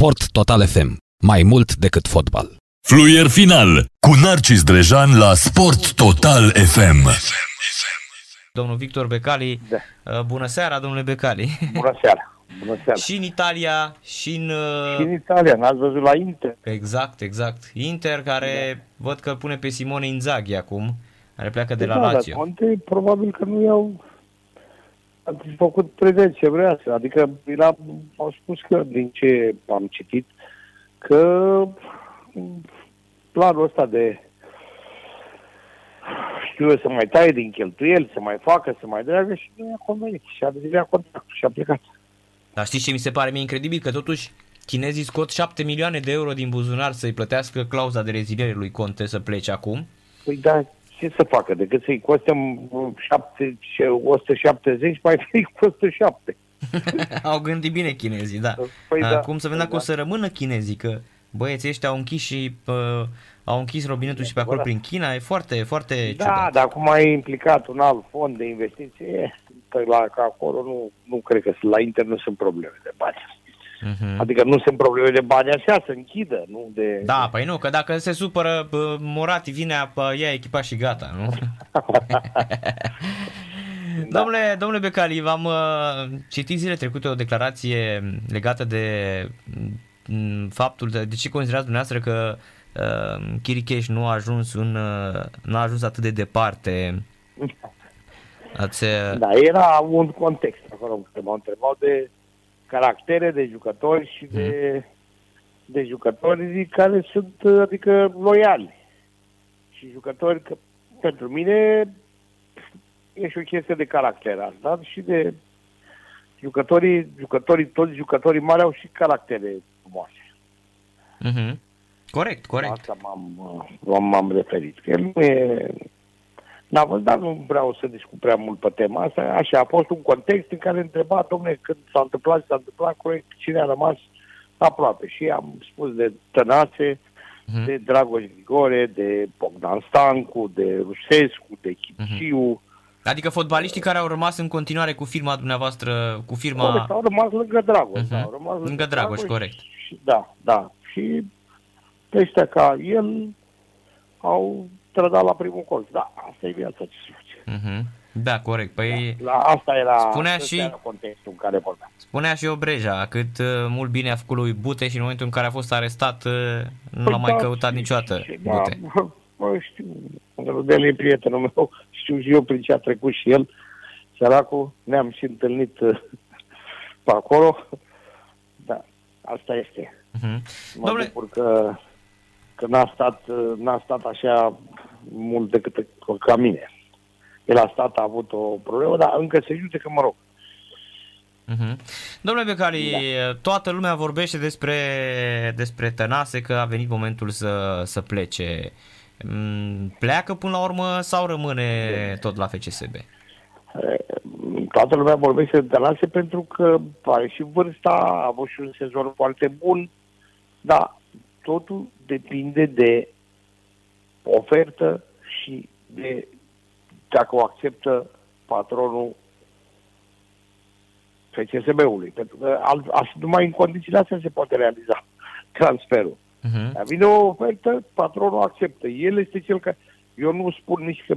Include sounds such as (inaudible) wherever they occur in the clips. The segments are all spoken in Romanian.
Sport Total FM. Mai mult decât fotbal. Fluier final cu Narcis Drejan la Sport Total FM. Domnul Victor Becali, Da. uh, bună seara, domnule Becali. Bună seara. Bună seara. și în Italia, și în... uh, Și în Italia, n-ați văzut la Inter? Exact, exact. Inter care văd că îl pune pe Simone Inzaghi acum, care pleacă de la da, Lazio. Dar Conte probabil că nu i-au ați făcut prezent ce vrea să. Adică era, au spus că, din ce am citit, că planul ăsta de știu eu, să mai taie din cheltuieli, să mai facă, să mai dreagă și nu i-a convenit. Și a dezilea contractul și a plecat. Dar știți ce mi se pare mie incredibil? Că totuși chinezii scot 7 milioane de euro din buzunar să-i plătească clauza de reziliere lui Conte să plece acum. Păi da, ce să facă? Decât să-i coste mm, 7, 170, mai (laughs) fi costă 7. Au gândit bine chinezii, da. Păi da, Acum să vedem păi dacă o să rămână chinezii, că băieții ăștia au închis și uh, au închis robinetul și pe acolo prin China, e foarte, foarte Da, ciudat. dar acum ai implicat un alt fond de investiție, păi la că acolo nu, nu cred că la Inter nu sunt probleme de bani. Mhm. Adică nu sunt probleme de bani așa, să închidă, nu de... Da, păi nu, că dacă se supără bă, Morati, vine, bă, ia echipa și gata, nu? (laughs) Domnule, domnule Becali, v-am uh, citit zile trecute o declarație legată de mm, faptul de, de ce considerați dumneavoastră că uh, Chiricheș nu a ajuns în, uh, nu a ajuns atât de departe. (laughs) Ați, uh, Da, era un context acolo în care m-au întrebat de caractere, de jucători și de, de jucători care sunt, adică, loiali. Și jucători, că pentru mine e și o chestie de caracter asta și de jucătorii, jucătorii, toți jucătorii mari au și caractere frumoase. uh-huh. Corect, corect. Asta m-am, m-am, m-am referit. Că el nu e... N-am văzut, dar nu vreau să discut prea mult pe tema asta. Așa, a fost un context în care întreba, domne, când s-a întâmplat și s-a întâmplat corect, cine a rămas aproape. Și am spus de Tănațe, Mhm. de Dragoș Grigore, de Bogdan Stancu, de Rusescu, de Chipciu. Adică fotbaliștii care au rămas în continuare cu firma dumneavoastră, cu firma... Corect, au rămas lângă Dragoș. Mhm. da, au rămas Lângă Dragoș, corect. Și, da, da. Și ăștia ca el au trădat la primul colț. Da, asta e viața ce se face. Uh-huh. Da, corect. Păi La asta era, Spunea ăsta și- era contextul în care vorbeam. spunea și Obreja cât uh, mult bine a făcut lui Bute și în momentul în care a fost arestat uh, nu l-a mai da, căutat și- niciodată și- Da, Bute. bă, știu, Rudel e prietenul meu, (laughs) știu și eu prin ce a trecut și el. Săracul, ne-am și întâlnit uh, pe acolo. Da, asta este. Uh-huh. Mă Domnule, bucur că, că n-a, stat, uh, n-a stat așa mult decât ca mine. El a stat, a avut o problemă, dar încă se judecă, mă rog. uh-huh. Domnule Becali, Da. toată lumea vorbește despre, despre Tănase că a venit momentul să, să plece. Mm, Pleacă până la urmă sau rămâne tot la FCSB? Toată lumea vorbește de Tănase pentru că are și vârsta, a avut și un sezon foarte bun, dar totul depinde de ofertă și de dacă o acceptă patronul FCSB-ului. Pentru că alt, alt, numai în condițiile astea se poate realiza transferul. Uh-huh. Dar vine o ofertă, patronul acceptă. El este cel care... Eu nu spun nici că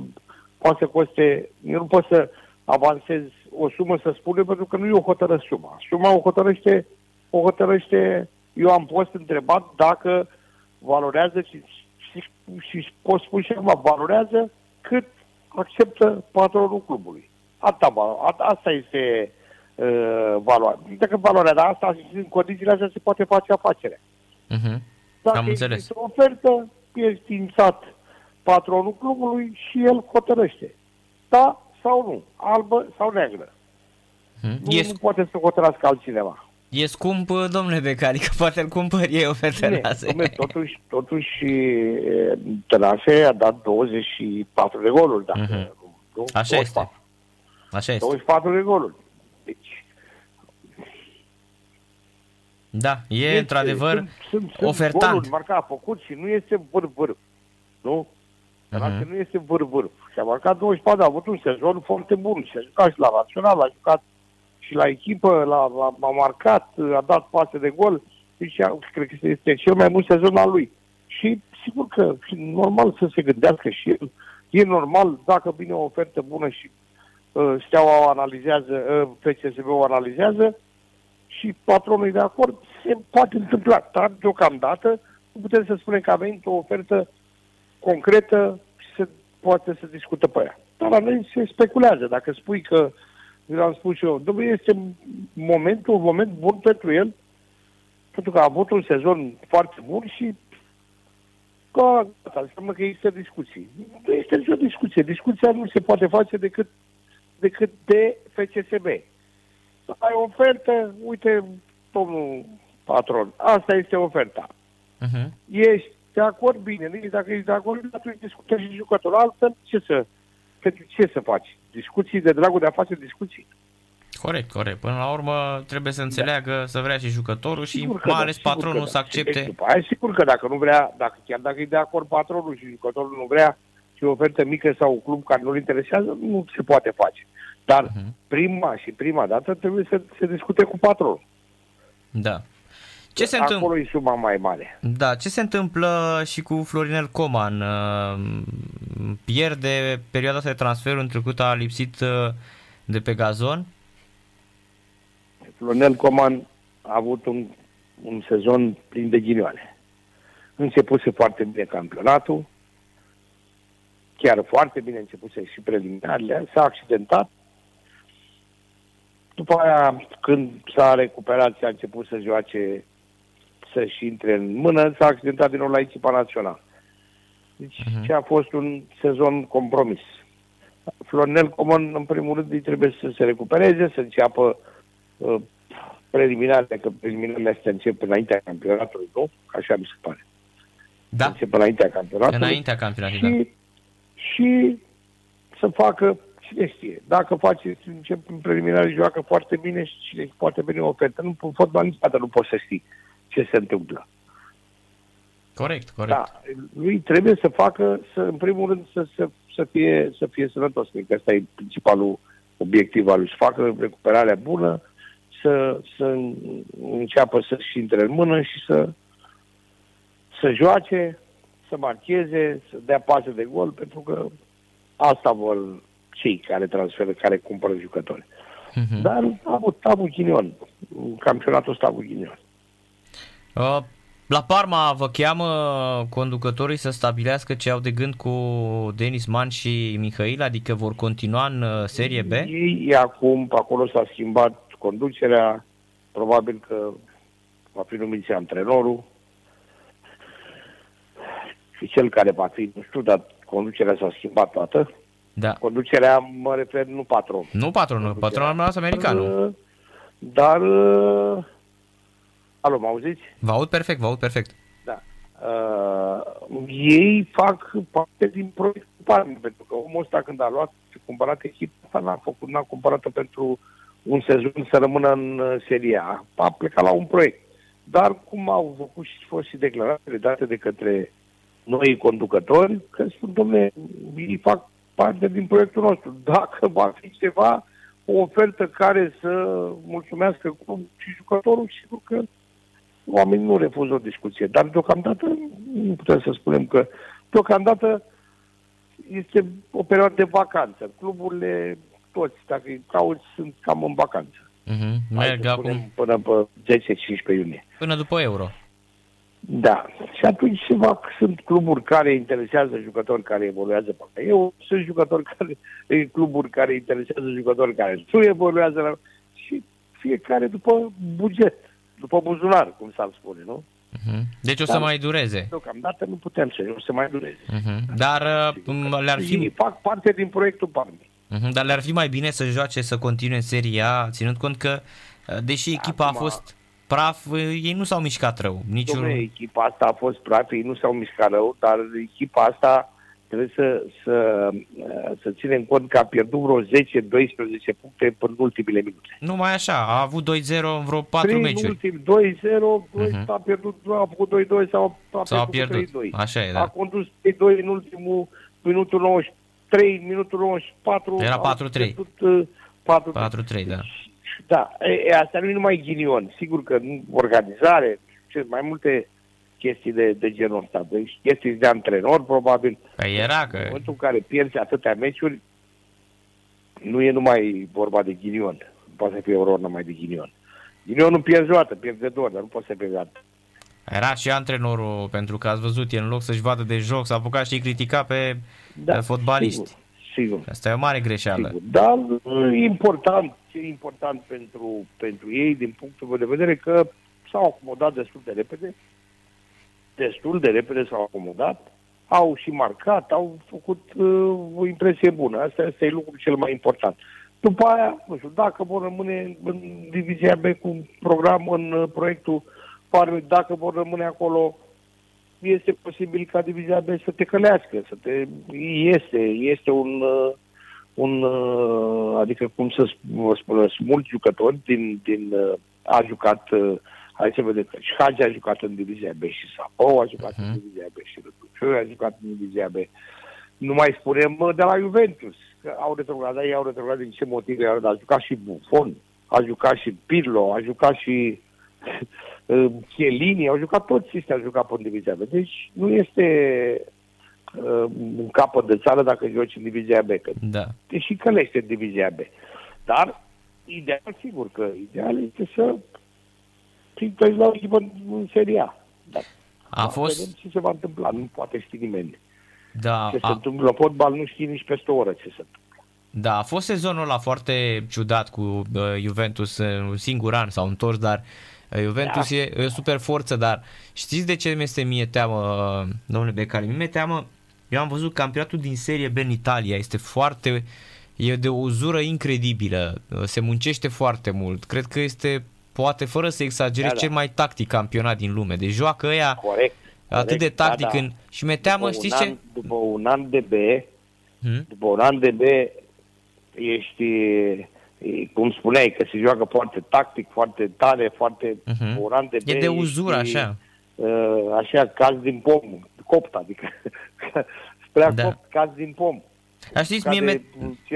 poate să coste... Eu nu pot să avansez o sumă să spun pentru că nu eu hotărăsc suma. Suma o hotărăște, o hotărăște... Eu am fost întrebat dacă valorează și, și, și pot spune și acum, valorează cât acceptă patronul clubului. Asta, valo- a, asta este uh, valoarea. Dacă valoarea, dar asta în condițiile astea se poate face afacerea. Uh-huh. Dacă Am înțeles. există o ofertă, este insat patronul clubului și el hotărăște. Da sau nu, albă sau neagră. Uh-huh. Nu, E, nu poate să hotărască altcineva. E scump, domnule Becali, că poate îl cumpări eu pe Bine, Tănase. dom'le, totuși, totuși e, Tănase a dat 24 de goluri. Dacă, Mhm. nu, Așa este. Așa este. 24 de goluri. Deci, Da, e este- într-adevăr sunt, sunt, sunt ofertant. goluri marcat, a făcut și nu este vârf-vârf. Nu? Tănase Mhm. nu este vârf-vârf. Și a marcat 24, a avut un sezon foarte bun. Și a jucat și la național, a jucat și la echipă, la, la, a marcat, a dat pase de gol. Deci, cred că este cel mai bun sezon al lui. Și sigur că și normal să se gândească și el. E normal dacă vine o ofertă bună și uh, Steaua o analizează, uh, FCSB o analizează și patronul e de acord, se poate întâmpla. Dar deocamdată nu putem să spunem că a venit o ofertă concretă și se poate să discută pe ea. Dar la noi se speculează. Dacă spui că, am spus eu, domnule, este momentul, un moment bun pentru el, pentru că a avut un sezon foarte bun și că asta înseamnă că există discuții. Nu este nicio discuție. Discuția nu se poate face decât, decât de FCSB. Ai ofertă, uite, domnul patron, asta este oferta. Uh-huh. Ești de acord, bine, dacă ești de acord, atunci discută și jucătorul. Altfel, ce să, pentru ce să faci? Discuții de dragul de a face discuții. Corect, corect. Până la urmă trebuie să înțeleagă, da. să vrea și jucătorul și mai da, ales patronul da. să accepte. Și după aia, sigur că dacă nu vrea, dacă, chiar dacă e de acord patronul și jucătorul nu vrea și o ofertă mică sau un club care nu-l interesează, nu se poate face. Dar uh-huh. prima și prima dată trebuie să se discute cu patronul. Da. Ce se întâmplă? Acolo e suma mai mare. Da, ce se întâmplă și cu Florinel Coman? Pierde perioada de transfer, în trecut a lipsit uh, de pe gazon? Florinel Coman a avut un, un sezon plin de ghinioane. Începuse foarte bine campionatul, chiar foarte bine începuse și preliminarele, s-a accidentat. După aia, când s-a recuperat și a început să joace să-și intre în mână, s-a accidentat din nou la echipa națională. Deci uh-huh. ce a fost un sezon compromis. Florinel Coman, în primul rând, trebuie să se recupereze, să înceapă uh, preliminarele, că preliminarele astea încep înaintea campionatului, nu? Așa mi se pare. Da. Încep înaintea campionatului. Înaintea campionatului, și, da. Și să facă, cine știe, dacă face, încep în preliminare, joacă foarte bine și cine poate veni o ofertă. Nu, fotbal niciodată nu poți să știi ce se întâmplă. Corect, corect. Da, lui trebuie să facă, să, în primul rând, să, să, să, fie, să fie sănătos. Cred că asta e principalul obiectiv al lui, să facă recuperarea bună, să, să înceapă să-și intre în mână și să, să joace, să marcheze, să dea pase de gol, pentru că asta vor cei care transferă, care cumpără jucători. Uh-huh. Dar a avut, a avut ghinion. Campionatul ăsta a avut ghinion. Uh, la Parma vă cheamă conducătorii să stabilească ce au de gând cu Denis Man și Mihail, adică vor continua în uh, Serie B? Ei acum, acolo s-a schimbat conducerea, probabil că va fi numit și antrenorul și cel care va fi, nu știu, dar conducerea s-a schimbat toată. Da. Conducerea, mă refer, nu patron. Nu patronul, patronul meu americanul. Dar, dar Alo, mă auziți? Vă aud perfect, vă aud perfect. Da. Uh, ei fac parte din proiectul Parmi, pentru că omul ăsta când a luat și cumpărat echipa asta, n-a făcut, n-a cumpărat-o pentru un sezon să rămână în uh, Serie A. A plecat la un proiect. Dar cum au făcut și fost și declarațiile date de către noi conducători, că spun, domnule, ei fac parte din proiectul nostru. Dacă va fi ceva, o ofertă care să mulțumească cum și jucătorul, sigur că oamenii nu refuză o discuție. Dar deocamdată nu putem să spunem că deocamdată este o perioadă de vacanță. Cluburile, toți, dacă îi cauți, sunt cam în vacanță. Uh-huh. Merg acum... Până pe 10-15 iunie. Până după Euro. Da. Și atunci se va, sunt cluburi care interesează jucători care evoluează pe Eu sunt jucători care, cluburi care interesează jucători care nu evoluează și fiecare după buget după buzunar, cum s-ar spune, nu? Uh-huh. Deci o să Dar, mai dureze. Deocamdată nu putem să o să mai dureze. Uh-huh. Dar uh, le-ar fi... Ei fac parte din proiectul Parmi. Uh-huh. Dar le-ar fi mai bine să joace, să continue în seria, ținând cont că, uh, deși echipa Acum, a fost praf, uh, ei nu s-au mișcat rău. Niciun... Dom'le, echipa asta a fost praf, ei nu s-au mișcat rău, dar echipa asta trebuie să, să, să ținem cont că a pierdut vreo 10-12 puncte până în ultimile minute. Numai așa, a avut 2-0 în vreo 4 Prin meciuri. ultim 2-0, uh-huh. a pierdut, a făcut 2-2 sau a, sau a pierdut, 3-2. Așa e, da. A condus 3-2 în ultimul minutul 93, minutul 94. Era 4-3. 4-3, uh, da. Da, e, asta nu e numai ghinion. Sigur că organizare, succes, mai multe chestii de, de genul ăsta. Deci chestii de antrenor, probabil. Păi era că... În momentul în care pierzi atâtea meciuri, nu e numai vorba de ghinion. Nu poate să fie o numai de ghinion. Ghinion nu pierzi o dată, pierzi de două ori, dar nu poate să pierzi dată. Era și antrenorul, pentru că ați văzut, e în loc să-și vadă de joc, s-a apucat și critica pe da, fotbaliști. Sigur, sigur. Asta e o mare greșeală. Sigur. Dar e important, ce e important pentru, pentru ei, din punctul meu de vedere, că s-au acomodat destul de repede, destul de repede s-au acomodat, au și marcat, au făcut uh, o impresie bună. Asta este lucrul cel mai important. După aia, nu știu, dacă vor rămâne în divizia B cu program în uh, proiectul Parme, dacă vor rămâne acolo, este posibil ca divizia B să te călească, să te... Este, este un, uh, un uh, adică cum să spun, mulți jucători din, din a jucat Hai să vedem că Hagi a jucat în divizia B și Sapou a jucat uh-huh. în mhm. divizia B și Răduciu a jucat în divizia B. Nu mai spunem de la Juventus, că au retrogradat, ei au retrogradat din ce motive, a jucat și Buffon, a jucat și Pirlo, a jucat și (laughs) uh, Chiellini, au jucat toți ăștia, au jucat în divizia B. Deci nu este uh, în capăt de țară dacă joci în divizia B, că da. te și călește în divizia B. Dar, ideal, sigur că ideal este să treci la o echipă în seria. Dar a fost... Vedem ce se va întâmpla, nu poate ști nimeni. Da, ce a... se întâmplă la fotbal nu știi nici peste o oră ce se întâmplă. Da, a fost sezonul ăla foarte ciudat cu uh, Juventus, uh, un singur an s-au întors, dar uh, Juventus da. e, e super forță, dar știți de ce mi este mie teamă, uh, domnule Becali? Mi-e teamă, eu am văzut campionatul din serie B în Italia, este foarte, e de o uzură incredibilă, uh, se muncește foarte mult, cred că este poate fără să exagerez, da, da. cel mai tactic campionat din lume. Deci joacă ăia corect, atât de da, tactic da, da. În... și mi teamă, după știți ce? An, după un an de B, hmm? după un an de B, ești, cum spuneai, că se joacă foarte tactic, foarte tare, foarte uh-huh. un an de B. E de uzură, ești, așa. Uh, așa, caz din pom, copt, adică (laughs) spre da. copt, caz din pom. Dar știți, mie me...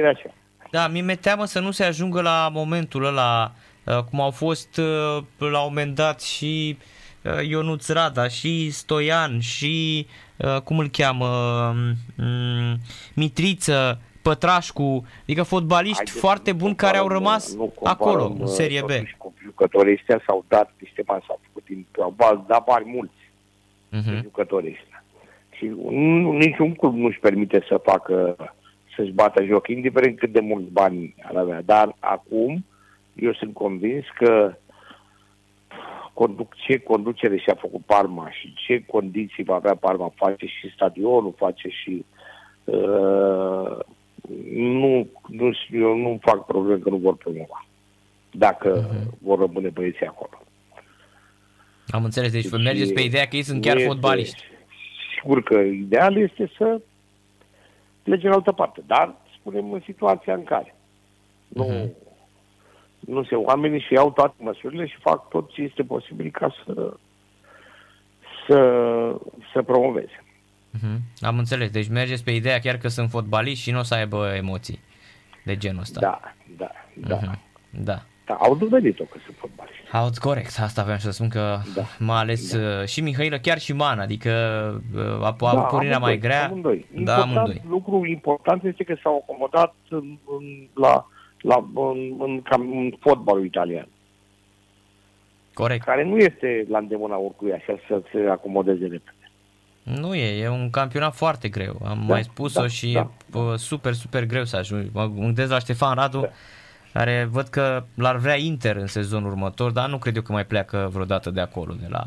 Așa. Da, mi-e teamă să nu se ajungă la momentul ăla Uh, cum au fost uh, la un moment dat și uh, Ionuț Rada și Stoian și cum îl cheamă um, Mitriță, Pătrașcu, adică fotbaliști Haideți foarte buni care au rămas nu acolo, în Serie B. Jucătorii ăștia s-au dat niște bani, s-au făcut din, au dat bani mulți uh-huh. jucătorii ăștia. Și niciun club nu-și permite să facă, să-și bată joc, indiferent cât de mulți bani ar avea. Dar acum, uh, eu sunt convins că conduc, ce conducere și-a făcut Parma și ce condiții va avea Parma, face și stadionul, face și... Uh, nu, nu, eu nu fac probleme că nu vor promova. Dacă uh-huh. vor rămâne băieții acolo. Am înțeles, deci, deci mergeți pe ideea că ei sunt chiar este, fotbaliști. Sigur că ideal este să plece în altă parte, dar spunem în situația în care nu uh-huh nu se, oamenii și iau toate măsurile și fac tot ce este posibil ca să, să, să promoveze. Uh-huh. Am înțeles. Deci mergeți pe ideea chiar că sunt fotbaliști și nu o să aibă emoții de genul ăsta. Da, da, da. Uh-huh. Da. Da, au dovedit-o că sunt fotbaliști. Au, corect, asta aveam să spun că da. mai ales da. Uh, și Mihailă, chiar și Man, adică uh, a, a da, pornirea mai grea. Amândoi. Da, important, amândoi. Lucru important este că s-au acomodat în, în, la la, în, în, cam, în fotbalul italian. Corect. Care nu este la îndemâna oricui așa să se acomodeze repede. Nu e, e un campionat foarte greu. Am da, mai spus-o da, și da, e da. super, super greu să ajungi. Mă gândesc la Ștefan Radu, da. care văd că l-ar vrea Inter în sezonul următor, dar nu cred eu că mai pleacă vreodată de acolo, de la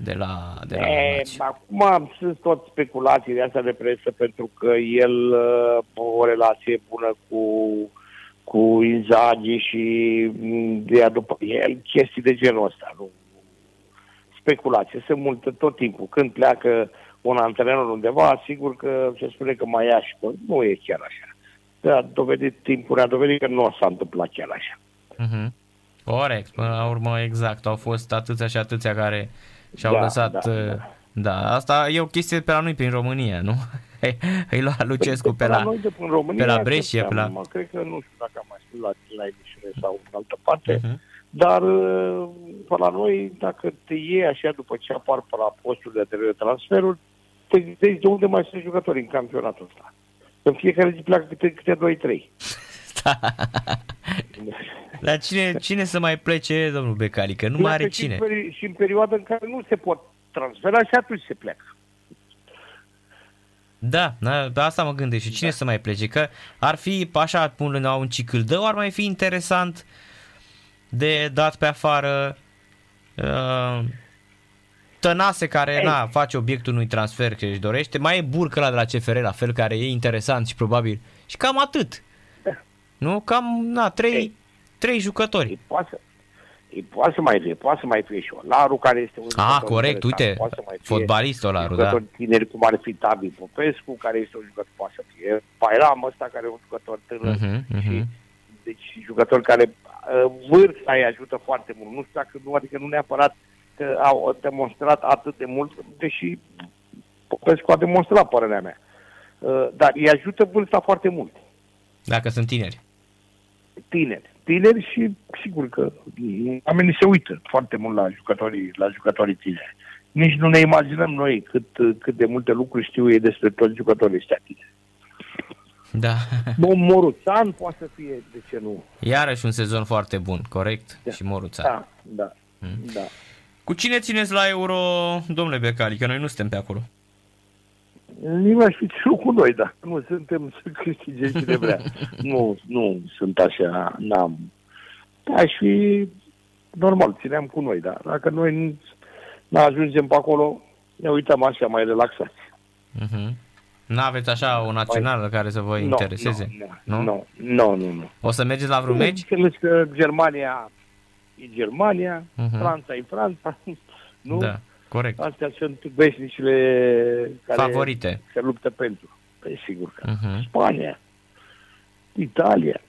de la, de la e, Acum sunt tot speculații de astea de presă pentru că el uh, o relație bună cu cu Inzaghi și de mm, după el, chestii de genul ăsta, nu speculație. Se multă tot timpul. Când pleacă un antrenor undeva, sigur că se spune că mai ia și că nu e chiar așa. A dovedit timpul, a dovedit că nu s-a întâmplat chiar așa. Uh-huh. Corect, până la urmă exact. Au fost atâția și atâția care și-au da, lăsat... Da, uh, da. Da, asta e o chestie pe la noi prin România, nu? (laughs) Îi lua Lucescu pe, pe la, noi de România, pe la Brescia, pe la... Mă, cred că nu știu dacă am mai spus la, la emisiune sau în altă parte, uh-huh. Dar uh, pe la noi, dacă te iei așa după ce apar pe la posturile de transferuri, te gândești de unde mai sunt jucători în campionatul ăsta. În fiecare zi pleacă câte, câte 2-3. (laughs) Da. Dar cine, cine să mai plece, domnul Becali? Că nu mai are și cine. În peri- și în perioada în care nu se pot transfera și atunci se pleacă. Da, na, pe asta mă gândesc și cine să mai plece, că ar fi așa pun la un cicâldău, ar mai fi interesant de dat pe afară uh, Tănase care Ei. na, face obiectul unui transfer că își dorește, mai e Burcă la de la CFR la fel care e interesant și probabil și cam atât. Nu? Cam, na, trei, Ei. trei jucători. Ei poate să, ei poate să mai fie, poate să mai fie și Olaru, care este un Ah, jucător corect, interesant, uite, poate să mai fie fotbalistul Olaru, da. jucători tineri cum ar fi Tavi Popescu, care este un jucător, poate să fie Pairam ăsta, care e un jucător tânăr Mhm, și mhm. deci jucători care uh, vârsta îi ajută foarte mult. Nu știu dacă nu, adică nu neapărat că au demonstrat atât de mult, deși Popescu a demonstrat părerea mea. Uh, dar îi ajută vârsta foarte mult. Dacă sunt tineri. tineri. Tineri și sigur că oamenii se uită foarte mult la jucătorii, la jucătorii tineri. Nici nu ne imaginăm noi cât, cât de multe lucruri știu ei despre toți jucătorii ăștia tineri. Da. Bun, Moruțan poate să fie, de ce nu? Iarăși un sezon foarte bun, corect? Da. Și Moruța. Da, da, da. Cu cine țineți la Euro, domnule Becali, că noi nu suntem pe acolo? Nimeni aș fi ținut cu noi, dar nu suntem să câștige cine vrea. (laughs) nu, nu sunt așa, n-am. Aș fi normal, țineam cu noi, dar dacă noi nu nu ajungem pe acolo, ne uităm așa mai relaxați. Uh-huh. Nu aveți așa o națională care să vă Nu, intereseze? Nu, nu, nu, nu, nu. O să mergeți la vreun meci? Înțeles că Germania e Germania, Mhm. Franța e Franța, (laughs) nu? Da, corect. Astea sunt veșnicile care Favorite. se luptă pentru. Păi sigur că. Mhm. Spania, Italia,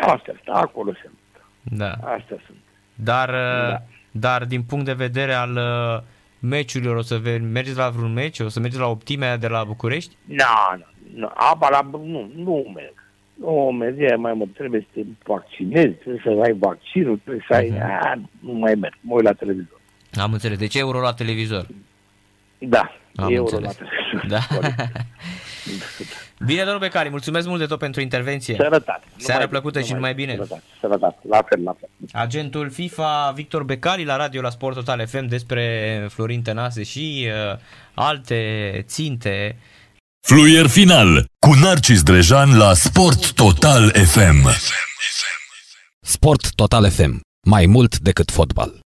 astea sunt, acolo se luptă. Da. Astea sunt. Dar, uh, Da. dar din punct de vedere al uh, meciurilor, o să ve- mergeți la vreun meci? O să mergeți la optimea de la București? Nu, nu, nu, apa la, nu, nu merg. Nu merg, e mai mult, trebuie să te vaccinezi, trebuie să ai vaccinul, trebuie să ai, Mhm. a, nu mai merg, mă uit la televizor. Am înțeles. Deci euro la televizor. Da, Am euro înțeles. la televizor. Da. corect. Bine, domnul Becali, mulțumesc mult de tot pentru intervenție. Sănătate. Seară Numai plăcută bine, și numai bine. Sănătate, sănătate, la fel, la fel. Agentul FIFA Victor Becali la radio la Sport Total FM despre Florin Tănase și uh, alte ținte Fluier final cu Narcis Drejan la Sport Total FM. Sport Total FM. Mai mult decât fotbal.